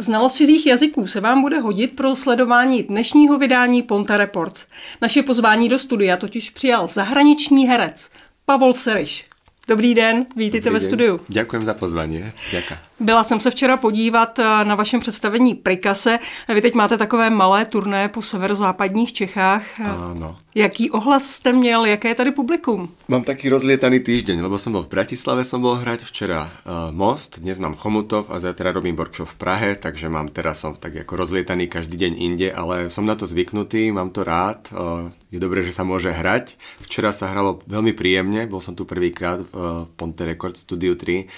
Znalost cizích jazyků se vám bude hodit pro sledování dnešního vydání Ponta Reports. Naše pozvání do studia totiž přijal zahraniční herec Pavol Seriš. Dobrý den, vítejte ve studiu. Děkuji za pozvání. Děkuji. Byla jsem se včera podívat eh, na vašem představení Prikase. Vy teď máte takové malé turné po severozápadních Čechách. Áno. Jaký ohlas jste měl? Jaké je tady publikum? Mám taký rozlietaný týždeň, lebo som bol v Bratislave, som bol hrať včera uh, Most, dnes mám Chomutov a zajtra robím workshop v Prahe, takže mám teraz som tak ako rozlietaný každý deň inde, ale som na to zvyknutý, mám to rád, uh, je dobré, že sa môže hrať. Včera sa hralo veľmi príjemne, bol som tu prvýkrát v, v Ponte Record Studio 3,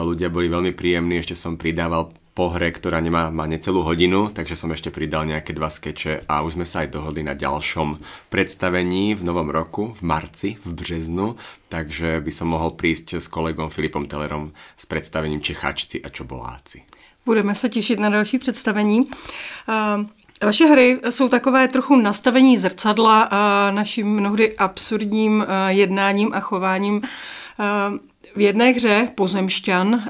ľudia boli veľmi príjemní, ešte som pridával po hre, ktorá nemá má necelú hodinu, takže som ešte pridal nejaké dva skeče a už sme sa aj dohodli na ďalšom predstavení v novom roku, v marci, v březnu, takže by som mohol prísť s kolegom Filipom Tellerom s představením Čecháčci a Čoboláci. Budeme se těšit na další představení. Vaše hry jsou takové trochu nastavení zrcadla naším mnohdy absurdním jednáním a chováním. V jedné hře Pozemšťan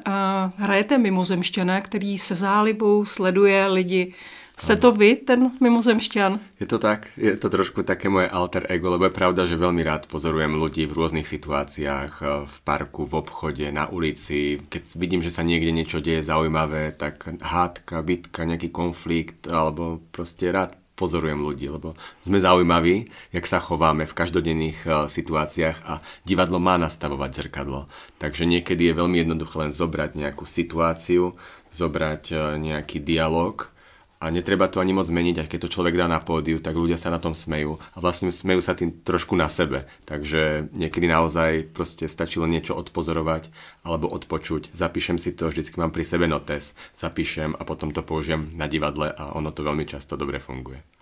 hrajete mimozemšťana, který se zálibou sleduje lidi. Jste to vy, ten mimozemšťan? Je to tak, je to trošku také moje alter ego, lebo je pravda, že veľmi rád pozorujem ľudí v rôznych situáciách, e, v parku, v obchode, na ulici. Keď vidím, že sa niekde niečo deje zaujímavé, tak hádka, bitka, nejaký konflikt, alebo proste rád pozorujem ľudí, lebo sme zaujímaví, jak sa chováme v každodenných uh, situáciách a divadlo má nastavovať zrkadlo. Takže niekedy je veľmi jednoduché len zobrať nejakú situáciu, zobrať uh, nejaký dialog a netreba to ani moc zmeniť, aj keď to človek dá na pódiu, tak ľudia sa na tom smejú a vlastne smejú sa tým trošku na sebe. Takže niekedy naozaj proste stačilo niečo odpozorovať alebo odpočuť. Zapíšem si to, vždycky mám pri sebe notes, zapíšem a potom to použijem na divadle a ono to veľmi často dobre funguje.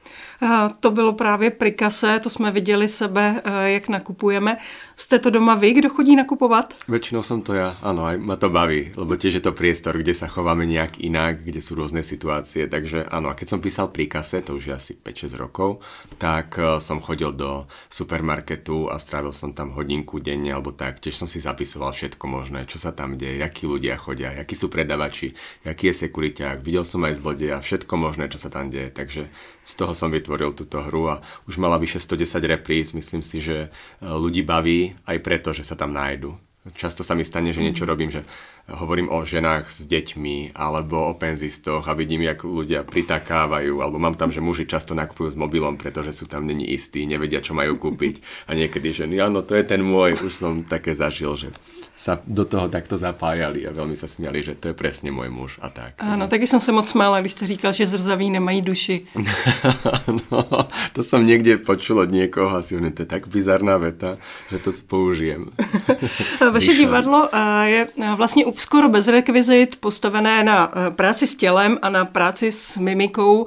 To bylo právě pri kase, to jsme viděli sebe, eh, jak nakupujeme. Jste to doma vy, kdo chodí nakupovat? Väčšinou som to ja, áno, aj ma to baví, lebo tiež je to priestor, kde sa chováme nejak inak, kde sú rôzne situácie, takže áno, a keď som písal pri kase, to už je asi 5-6 rokov, tak eh, som chodil do supermarketu a strávil som tam hodinku denne alebo tak, tiež som si zapisoval všetko možné, čo sa tam deje, akí ľudia chodia, akí sú predavači, aký je sekuriťák, videl som aj zlodeja, všetko možné, čo sa tam deje, takže z toho som vytvoril túto hru a už mala vyše 110 repríz. Myslím si, že e, ľudí baví aj preto, že sa tam nájdu. Často sa mi stane, že niečo robím, že hovorím o ženách s deťmi alebo o penzistoch a vidím, jak ľudia pritakávajú, alebo mám tam, že muži často nakupujú s mobilom, pretože sú tam není istí, nevedia, čo majú kúpiť. A niekedy ženy, áno, to je ten môj, už som také zažil, že sa do toho takto zapájali a veľmi sa smiali, že to je presne môj muž a tak. Áno, taky som sa moc smála, když ste říkal, že zrzaví nemají duši. no, to som niekde počul od niekoho asi to je tak bizarná veta, že to použijem. Vaše divadlo eh, je eh, vlastně skoro bez rekvizit, postavené na eh, práci s tělem a na práci s mimikou.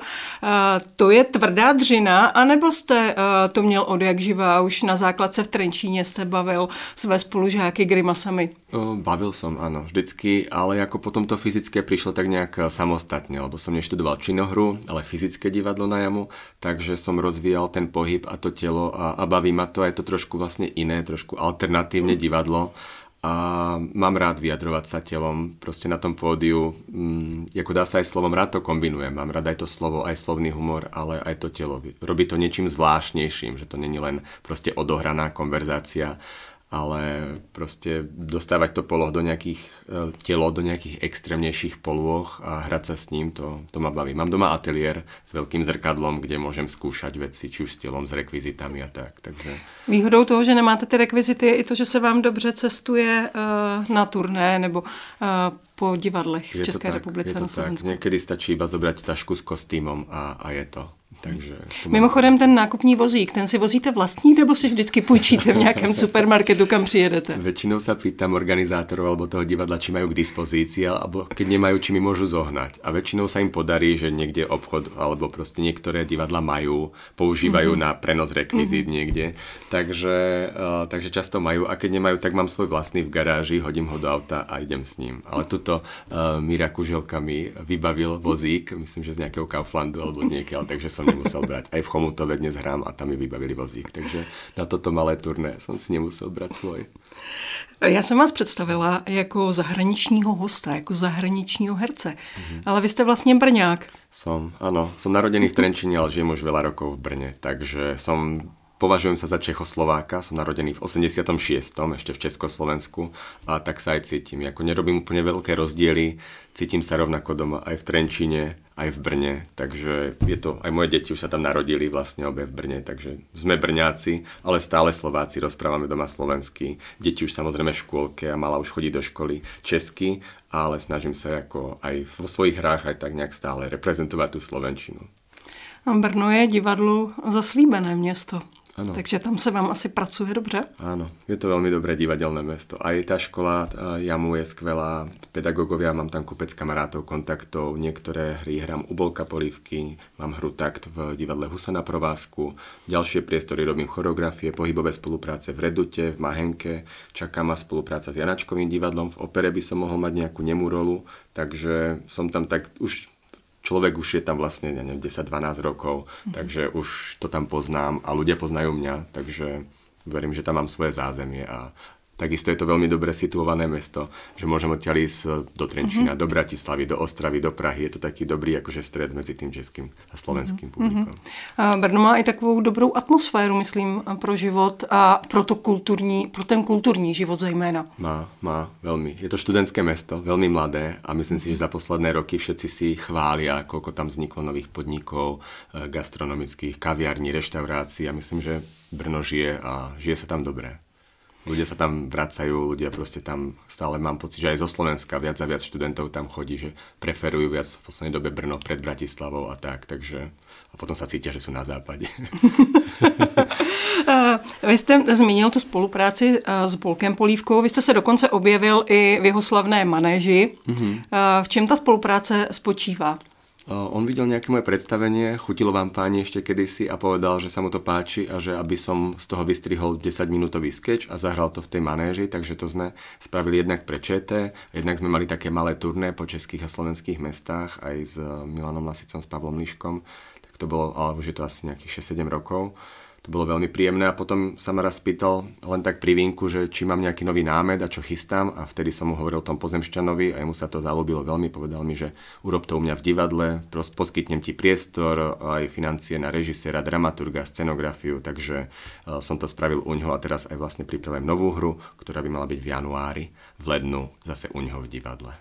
To je tvrdá dřina, anebo jste to měl od jak živá, už na základce v Trenčíně jste bavil své spolužáky grimasami? Bavil som, áno, vždycky, ale ako potom to fyzické prišlo tak nejak samostatne, lebo som neštudoval činohru, ale fyzické divadlo na jamu, takže som rozvíjal ten pohyb a to telo a, a baví ma to, je to trošku vlastne iné, trošku alternatívne divadlo a mám rád vyjadrovať sa telom, proste na tom pódiu, mm, ako dá sa aj slovom, rád to kombinujem, mám rád aj to slovo, aj slovný humor, ale aj to telo. Robí to niečím zvláštnejším, že to není len proste odohraná konverzácia, ale proste dostávať to poloh do nejakých, e, telo do nejakých extrémnejších polôch a hrať sa s ním, to, to ma baví. Mám doma ateliér s veľkým zrkadlom, kde môžem skúšať veci, či už s telom, s rekvizitami a tak. Takže... Výhodou toho, že nemáte ty rekvizity, je i to, že se vám dobře cestuje uh, na turné nebo uh, po divadlech v České republice na Slovensku. Niekedy stačí iba zobrať tašku s kostýmom a, a je to. Takže Mimochodem ten nákupní vozík, ten si vozíte vlastní nebo si vždycky půjčíte v nějakém supermarketu, kam přijedete? Väčšinou sa pýtam organizátorov alebo toho divadla, či majú k dispozícii, alebo keď nemajú, či mi môžu zohnať. A väčšinou sa im podarí, že niekde obchod alebo proste niektoré divadla majú, používajú mm-hmm. na prenos rekvizít mm-hmm. niekde. Takže, uh, takže často majú a keď nemajú, tak mám svoj vlastný v garáži, hodím ho do auta a idem s ním. Ale tuto uh, Mira Kuželka mi vybavil vozík, myslím, že z nejakého Kauflandu alebo niekiaľ, takže som nemusel brať. Aj v Chomutove dnes hrám a tam mi vybavili vozík, takže na toto malé turné som si nemusel brať svoj. Já jsem vás představila jako zahraničního hosta, jako zahraničního herce, mm-hmm. ale vy jste vlastně Brňák. Som, áno. Som narodený v Trenčine, ale žijem už veľa rokov v Brne, takže som Považujem sa za Čechoslováka, som narodený v 86. ešte v Československu a tak sa aj cítim. Ako nerobím úplne veľké rozdiely, cítim sa rovnako doma aj v Trenčine, aj v Brne, takže je to, aj moje deti už sa tam narodili vlastne obe v Brne, takže sme Brňáci, ale stále Slováci, rozprávame doma slovensky, deti už samozrejme v škôlke a mala už chodí do školy česky, ale snažím sa ako aj vo svojich hrách aj tak nejak stále reprezentovať tú Slovenčinu. Brno je divadlu zaslíbené město. Ano. Takže tam se vám asi pracuje dobře? Áno, je to veľmi dobré divadelné mesto. Aj tá škola Jamu je skvelá, pedagógovia, mám tam kopec kamarátov, kontaktov, niektoré hry hrám u Bolka Polívky, mám hru takt v divadle Husa na provázku, ďalšie priestory robím choreografie, pohybové spolupráce v Redute, v Mahenke, čaká ma spolupráca s Janačkovým divadlom, v opere by som mohol mať nejakú nemú rolu, takže som tam tak už človek už je tam vlastne, ja neviem, 10-12 rokov, mm. takže už to tam poznám a ľudia poznajú mňa, takže verím, že tam mám svoje zázemie a Takisto je to veľmi dobre situované mesto, že môžem odtiaľ ísť do Trenčína, mm-hmm. do Bratislavy, do Ostravy, do Prahy. Je to taký dobrý akože stred medzi tým českým a slovenským mm-hmm. publikom. Mm-hmm. Brno má i takovou dobrou atmosféru, myslím, pro život a pro, to kulturní, pro ten kulturní život zejména. Má, má, veľmi. Je to študentské mesto, veľmi mladé a myslím si, že za posledné roky všetci si chvália, koľko tam vzniklo nových podnikov, e, gastronomických, kaviarní, reštaurácií a myslím, že Brno žije a žije sa tam dobre ľudia sa tam vracajú, ľudia proste tam stále mám pocit, že aj zo Slovenska viac a viac študentov tam chodí, že preferujú viac v poslednej dobe Brno pred Bratislavou a tak, takže a potom sa cítia, že sú na západe. Vy jste zmínil tu spolupráci s Bolkem Polívkou, vy jste se dokonce objevil i v jeho slavné manéži. Mm-hmm. V čem ta spolupráce spočívá? On videl nejaké moje predstavenie, chutilo vám páni ešte kedysi a povedal, že sa mu to páči a že aby som z toho vystrihol 10-minútový sketch a zahral to v tej manéži, takže to sme spravili jednak pre ČT, jednak sme mali také malé turné po českých a slovenských mestách aj s Milanom Lasicom, s Pavlom Liškom, tak to bolo, ale už je to asi nejakých 6-7 rokov to bolo veľmi príjemné a potom sa ma raz spýtal len tak pri vínku, že či mám nejaký nový námed a čo chystám a vtedy som mu hovoril tom pozemšťanovi a jemu sa to zalúbilo veľmi, povedal mi, že urob to u mňa v divadle, poskytnem ti priestor, aj financie na režiséra, dramaturga, scenografiu, takže uh, som to spravil u ňoho a teraz aj vlastne pripravujem novú hru, ktorá by mala byť v januári, v lednu zase u ňoho v divadle.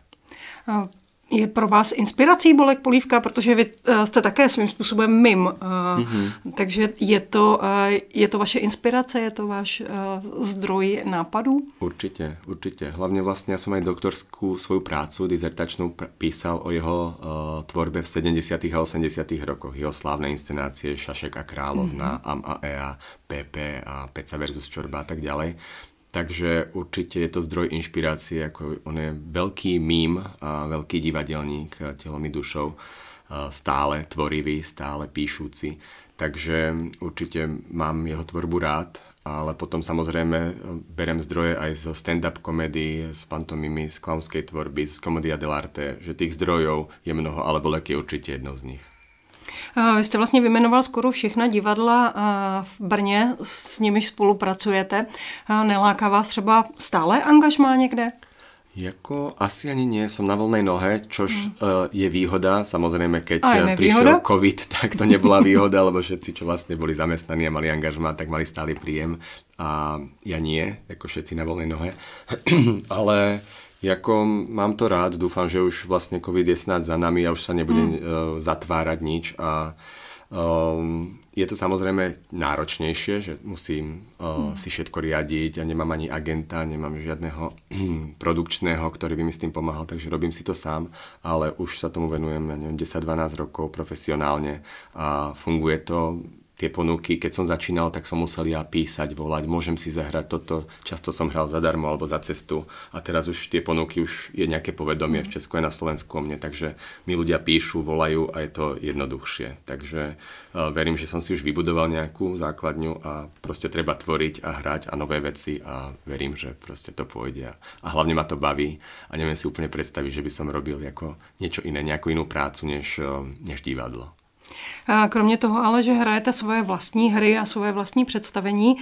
Je pro vás inspirací Bolek Polívka, protože vy eh, jste také svým způsobem mim, mm-hmm. takže je to, eh, je to vaše inspirace, je to váš zdroj nápadů? Určite, určite. Hlavne vlastne ja som aj doktorskú svoju prácu, dizertačnú, písal o jeho uh, tvorbe v 70. a 80. rokoch. Jeho slávne inscenácie Šašek a Královna, mm-hmm. Am a Ea, Pepe a Peca versus Čorba a tak ďalej. Takže určite je to zdroj inšpirácie, ako on je veľký mím a veľký divadelník telom i dušou, stále tvorivý, stále píšúci. Takže určite mám jeho tvorbu rád, ale potom samozrejme berem zdroje aj zo stand-up komedy, z pantomimy, z klaunskej tvorby, z komedia dell'arte, že tých zdrojov je mnoho, ale Bolek je určite jednou z nich. Vy jste vlastně vymenoval skoro všechna divadla v Brně, s nimiž spolupracujete. Neláká vás třeba stále angažmá někde? Jako asi ani nie, som na voľnej nohe, čož mm. uh, je výhoda. Samozrejme, keď Aj prišiel výhoda? COVID, tak to nebola výhoda, lebo všetci, čo vlastne boli zamestnaní a mali angažmá, tak mali stály príjem. A ja nie, ako všetci na voľnej nohe. Ale Jako mám to rád, dúfam, že už vlastne COVID je snad za nami a už sa nebude mm. uh, zatvárať nič a um, je to samozrejme náročnejšie, že musím uh, mm. si všetko riadiť a nemám ani agenta, nemám žiadneho produkčného, ktorý by mi s tým pomáhal, takže robím si to sám, ale už sa tomu venujem, ja neviem, 10-12 rokov profesionálne a funguje to tie ponuky, keď som začínal, tak som musel ja písať, volať, môžem si zahrať toto, často som hral zadarmo alebo za cestu a teraz už tie ponuky, už je nejaké povedomie v Česku aj na Slovensku o mne, takže mi ľudia píšu, volajú a je to jednoduchšie. Takže uh, verím, že som si už vybudoval nejakú základňu a proste treba tvoriť a hrať a nové veci a verím, že proste to pôjde a hlavne ma to baví a neviem si úplne predstaviť, že by som robil ako niečo iné, nejakú inú prácu než, uh, než divadlo. Kromě toho ale, že hrajete svoje vlastní hry a svoje vlastní představení,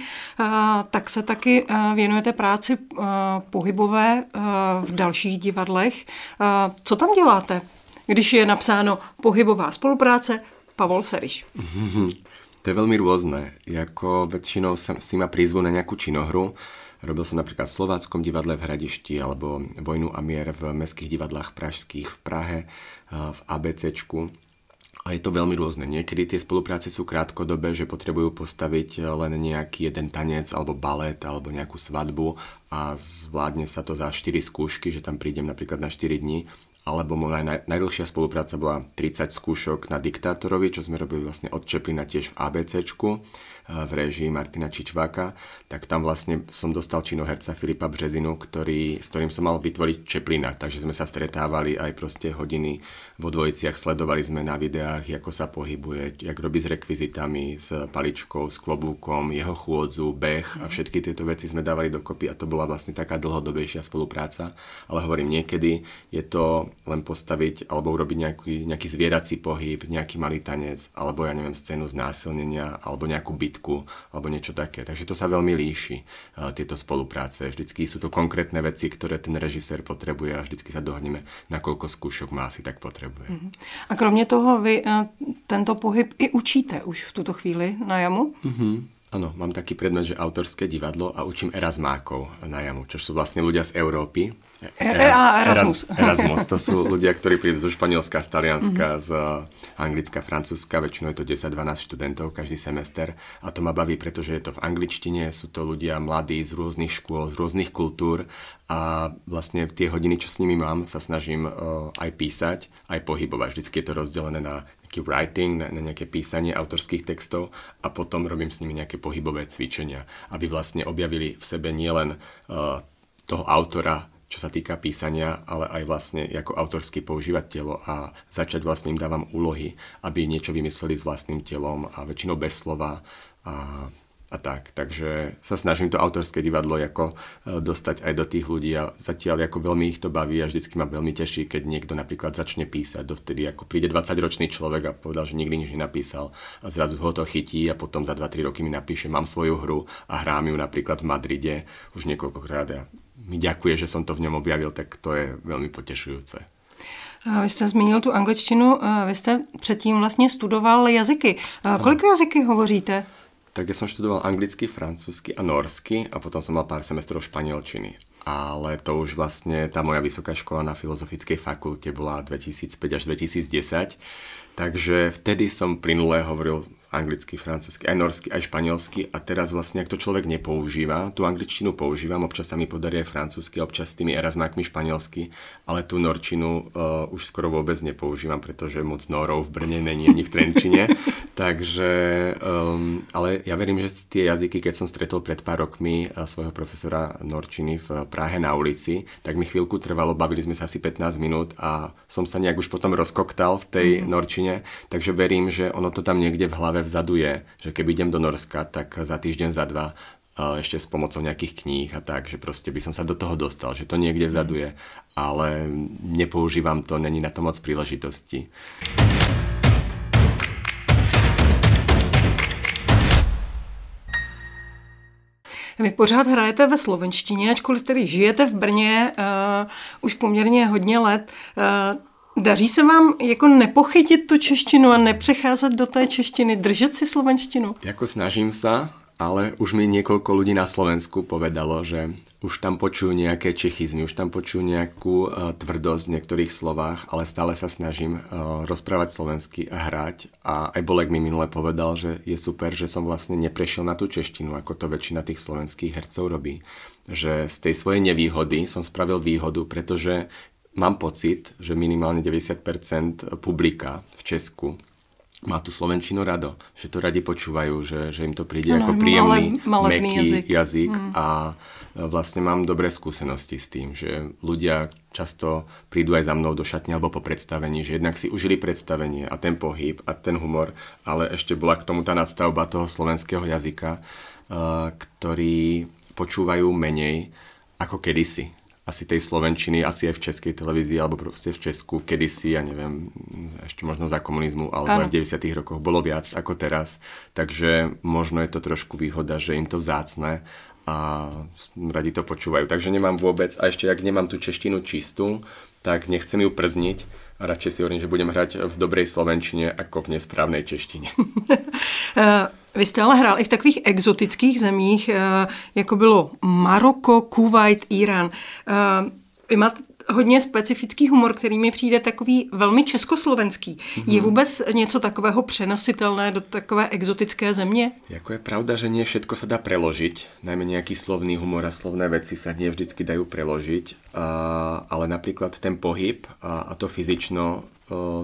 tak se taky věnujete práci pohybové v dalších divadlech. Co tam děláte, když je napsáno pohybová spolupráce Pavol Seriš? To je veľmi rôzne. Jako väčšinou si ma prizvu na nejakú činohru. Robil som napríklad v Slováckom divadle v Hradišti alebo Vojnu a mier v mestských divadlách pražských v Prahe, v ABCčku a je to veľmi rôzne. Niekedy tie spolupráce sú krátkodobé, že potrebujú postaviť len nejaký jeden tanec alebo balet alebo nejakú svadbu a zvládne sa to za 4 skúšky, že tam prídem napríklad na 4 dní alebo moja naj, najdlhšia spolupráca bola 30 skúšok na diktátorovi, čo sme robili vlastne od Čeplina tiež v ABCčku v režii Martina Čičváka, tak tam vlastne som dostal činoherca Filipa Březinu, ktorý, s ktorým som mal vytvoriť Čeplina, takže sme sa stretávali aj proste hodiny vo dvojiciach, sledovali sme na videách, ako sa pohybuje, jak robí s rekvizitami, s paličkou, s klobúkom, jeho chôdzu, beh a všetky tieto veci sme dávali dokopy a to bola vlastne taká dlhodobejšia spolupráca, ale hovorím, niekedy je to len postaviť alebo urobiť nejaký, nejaký zvierací pohyb, nejaký malý tanec, alebo ja neviem, scénu znásilnenia, alebo nejakú bitku užitku alebo niečo také. Takže to sa veľmi líši, tieto spolupráce. Vždycky sú to konkrétne veci, ktoré ten režisér potrebuje a vždycky sa dohodneme, nakoľko skúšok má asi tak potrebuje. Mhm. A kromě toho vy tento pohyb i učíte už v tuto chvíli na jamu? Mm-hmm. Áno, mám taký predmet, že autorské divadlo a učím Erasmákov na jamu, čo sú vlastne ľudia z Európy. Eras, Erasmus. Erasmus, to sú ľudia, ktorí prídu zo Španielska, z Talianska, mm-hmm. z Anglicka, Francúzska, väčšinou je to 10-12 študentov každý semester a to ma baví, pretože je to v angličtine, sú to ľudia mladí z rôznych škôl, z rôznych kultúr a vlastne tie hodiny, čo s nimi mám, sa snažím aj písať, aj pohybovať. Vždycky je to rozdelené na nejaký writing, na, na nejaké písanie autorských textov a potom robím s nimi nejaké pohybové cvičenia, aby vlastne objavili v sebe nielen uh, toho autora, čo sa týka písania, ale aj vlastne ako autorsky používať telo a začať vlastne im dávam úlohy, aby niečo vymysleli s vlastným telom a väčšinou bez slova a a tak. Takže sa snažím to autorské divadlo ako e, dostať aj do tých ľudí a zatiaľ ako veľmi ich to baví a vždycky ma veľmi teší, keď niekto napríklad začne písať. Dovtedy ako príde 20-ročný človek a povedal, že nikdy nič nenapísal a zrazu ho to chytí a potom za 2-3 roky mi napíše, mám svoju hru a hrám ju napríklad v Madride už niekoľkokrát a mi ďakuje, že som to v ňom objavil, tak to je veľmi potešujúce. Vy jste zmínil tu angličtinu, vy jste předtím vlastně studoval jazyky. Kolik jazyky hovoříte? tak ja som študoval anglicky, francúzsky a norsky a potom som mal pár semestrov španielčiny. Ale to už vlastne tá moja vysoká škola na Filozofickej fakulte bola 2005 až 2010. Takže vtedy som plynule hovoril anglicky, francúzsky, aj norsky, aj španielsky. A teraz vlastne, ak to človek nepoužíva, tú angličtinu používam, občas sa mi podarí aj francúzsky, občas s tými erasmákmi španielsky, ale tú norčinu uh, už skoro vôbec nepoužívam, pretože moc norov v Brne není ani v Trenčine, takže, um, ale ja verím, že tie jazyky, keď som stretol pred pár rokmi uh, svojho profesora norčiny v Prahe na ulici, tak mi chvíľku trvalo, bavili sme sa asi 15 minút a som sa nejak už potom rozkoktal v tej mm. norčine, takže verím, že ono to tam niekde v hlave vzadu je, že keby idem do Norska, tak za týždeň, za dva ešte s pomocou nejakých kníh a tak, že proste by som sa do toho dostal, že to niekde vzadu je, ale nepoužívam to, není na to moc príležitosti. Vy pořád hrajete ve slovenštině, ačkoliv tedy žijete v Brně uh, už poměrně hodně let. Uh, Daří se vám jako nepochytit tu češtinu a nepřecházet do té češtiny, držet si slovenštinu? Jako snažím sa, ale už mi niekoľko ľudí na Slovensku povedalo, že už tam počujú nejaké čechizmy, už tam počujú nejakú uh, tvrdosť v niektorých slovách, ale stále sa snažím uh, rozprávať slovensky a hrať. A aj Bolek mi minule povedal, že je super, že som vlastne neprešiel na tú češtinu, ako to väčšina tých slovenských hercov robí. Že z tej svojej nevýhody som spravil výhodu, pretože mám pocit, že minimálne 90% publika v Česku má tú Slovenčinu rado, že to radi počúvajú, že, že im to príde ano, ako príjemný, malé, meký jazyk, jazyk. Mm. a vlastne mám dobré skúsenosti s tým, že ľudia často prídu aj za mnou do šatne alebo po predstavení, že jednak si užili predstavenie a ten pohyb a ten humor, ale ešte bola k tomu tá nadstavba toho slovenského jazyka, ktorý počúvajú menej ako kedysi asi tej slovenčiny, asi aj v českej televízii, alebo proste v Česku kedysi, ja neviem, ešte možno za komunizmu, alebo aj v 90 rokoch bolo viac ako teraz. Takže možno je to trošku výhoda, že im to vzácne a radi to počúvajú. Takže nemám vôbec, a ešte ak nemám tú češtinu čistú, tak nechcem ju przniť radšej si hovorím, že budem hrať v dobrej slovenčine ako v nesprávnej češtine. Eh, vy jste ale hrál i v takových exotických zemích, eh, jako bylo Maroko, Kuwait, Irán. Eh, vy máte hodně specifický humor, který mi přijde takový velmi československý. Mm-hmm. Je vůbec něco takového přenositelné do takové exotické země? Jako je pravda, že nie všetko sa dá preložiť, najmä nejaký slovný humor a slovné veci sa nie vždycky dajú preložiť, ale napríklad ten pohyb a, a to fyzično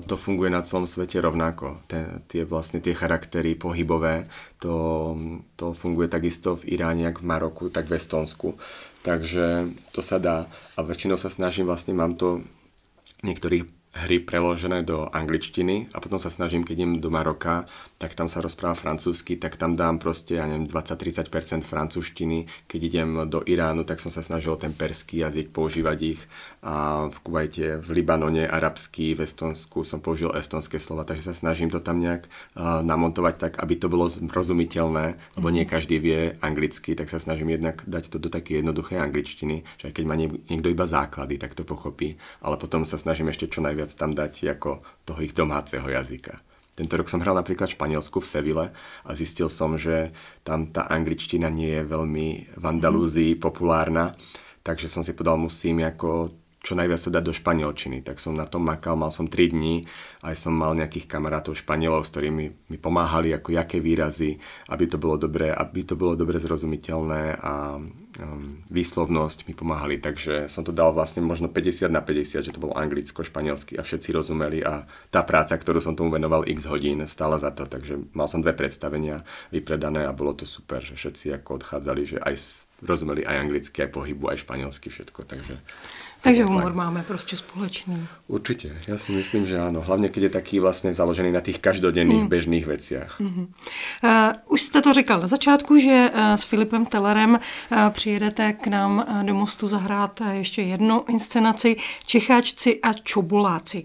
to funguje na celom svete rovnako. Ten, tie vlastne tie charaktery pohybové, to, to funguje takisto v Iráne, jak v Maroku, tak v Estonsku. Takže to sa dá. A väčšinou sa snažím, vlastne mám to niektorých hry preložené do angličtiny a potom sa snažím, keď idem do Maroka, tak tam sa rozpráva francúzsky, tak tam dám proste, ja neviem, 20-30% francúzštiny. Keď idem do Iránu, tak som sa snažil ten perský jazyk používať ich a v Kuvajte, v Libanone arabský, v Estonsku som použil estonské slova, takže sa snažím to tam nejak uh, namontovať tak, aby to bolo zrozumiteľné, lebo nie mhm. každý vie anglicky, tak sa snažím jednak dať to do také jednoduché angličtiny, že aj keď má niekto iba základy, tak to pochopí, ale potom sa snažím ešte čo najviac tam dať ako toho ich domáceho jazyka. Tento rok som hral napríklad v Španielsku v Sevile a zistil som, že tam tá angličtina nie je veľmi v Andalúzii populárna, takže som si podal, musím ako čo najviac to dať do španielčiny. Tak som na tom makal, mal som 3 dní, aj som mal nejakých kamarátov španielov, s ktorými mi pomáhali, ako jaké výrazy, aby to bolo dobré, aby to bolo dobre zrozumiteľné a um, výslovnosť mi pomáhali. Takže som to dal vlastne možno 50 na 50, že to bolo anglicko, španielsky a všetci rozumeli a tá práca, ktorú som tomu venoval x hodín, stála za to. Takže mal som dve predstavenia vypredané a bolo to super, že všetci ako odchádzali, že aj rozumeli aj anglicky, aj pohybu, aj španielsky, všetko. Takže takže humor máme prostě společný. Určitě, já si myslím, že ano. Hlavně, když je taký vlastně založený na těch každodenných mm. běžných věcech. Mm-hmm. Uh, už jste to říkal na začátku, že uh, s Filipem Tellerem uh, přijedete k nám uh, do Mostu zahrát uh, ještě jednu inscenaci Čecháčci a Čoboláci.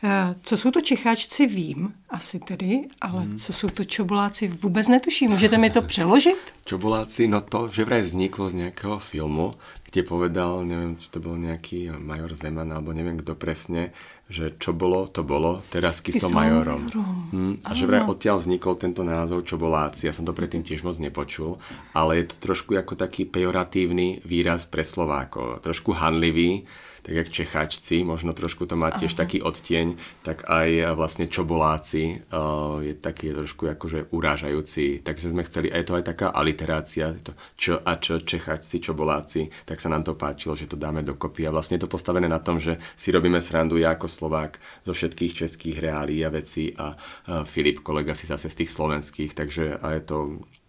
Uh, co jsou to Čecháčci, vím asi tedy, ale hmm. co jsou to Čoboláci, vůbec netuším. Můžete mi to přeložit? Čoboláci, no to že vraj vzniklo z nějakého filmu, kde povedal, neviem, či to bol nejaký major Zeman, alebo neviem kto presne, že čo bolo, to bolo, teraz som majorom. majorom. Hm, a že vraj odtiaľ vznikol tento názov čoboláci. Ja som to predtým tiež moc nepočul, ale je to trošku ako taký pejoratívny výraz pre Slovákov. Trošku hanlivý, tak jak Čecháčci, možno trošku to má tiež Aha. taký odtieň, tak aj vlastne Čoboláci uh, je taký trošku akože urážajúci. Takže sme chceli, a je to aj taká aliterácia, to Č a Č, Čecháčci, Čoboláci, tak sa nám to páčilo, že to dáme dokopy. A vlastne je to postavené na tom, že si robíme srandu ja ako Slovák zo všetkých českých reálí a vecí a uh, Filip, kolega si zase z tých slovenských, takže a je to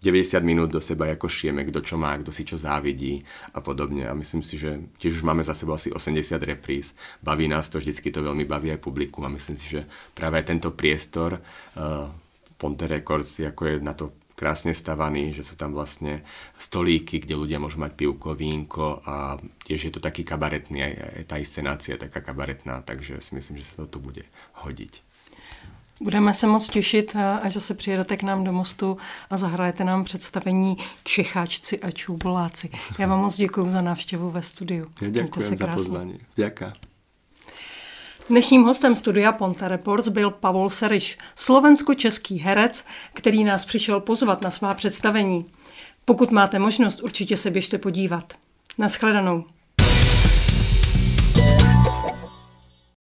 90 minút do seba ako šieme, kto čo má, kto si čo závidí a podobne. A myslím si, že tiež už máme za sebou asi 80 repríz. Baví nás to, vždycky to veľmi baví aj publikum a myslím si, že práve tento priestor uh, Ponte Records ako je na to krásne stavaný, že sú tam vlastne stolíky, kde ľudia môžu mať pivko, vínko a tiež je to taký kabaretný, aj, aj tá inscenácia taká kabaretná, takže si myslím, že sa to tu bude hodiť. Budeme se moc těšit, až zase přijedete k nám do Mostu a zahrajete nám představení Čecháčci a Čůboláci. Já vám moc děkuji za návštěvu ve studiu. Děkuji za pozvání. Děkuji. Dnešním hostem studia Ponta Reports byl Pavol Seriš, slovensko-český herec, který nás přišel pozvat na svá představení. Pokud máte možnost, určitě se běžte podívat. Naschledanou.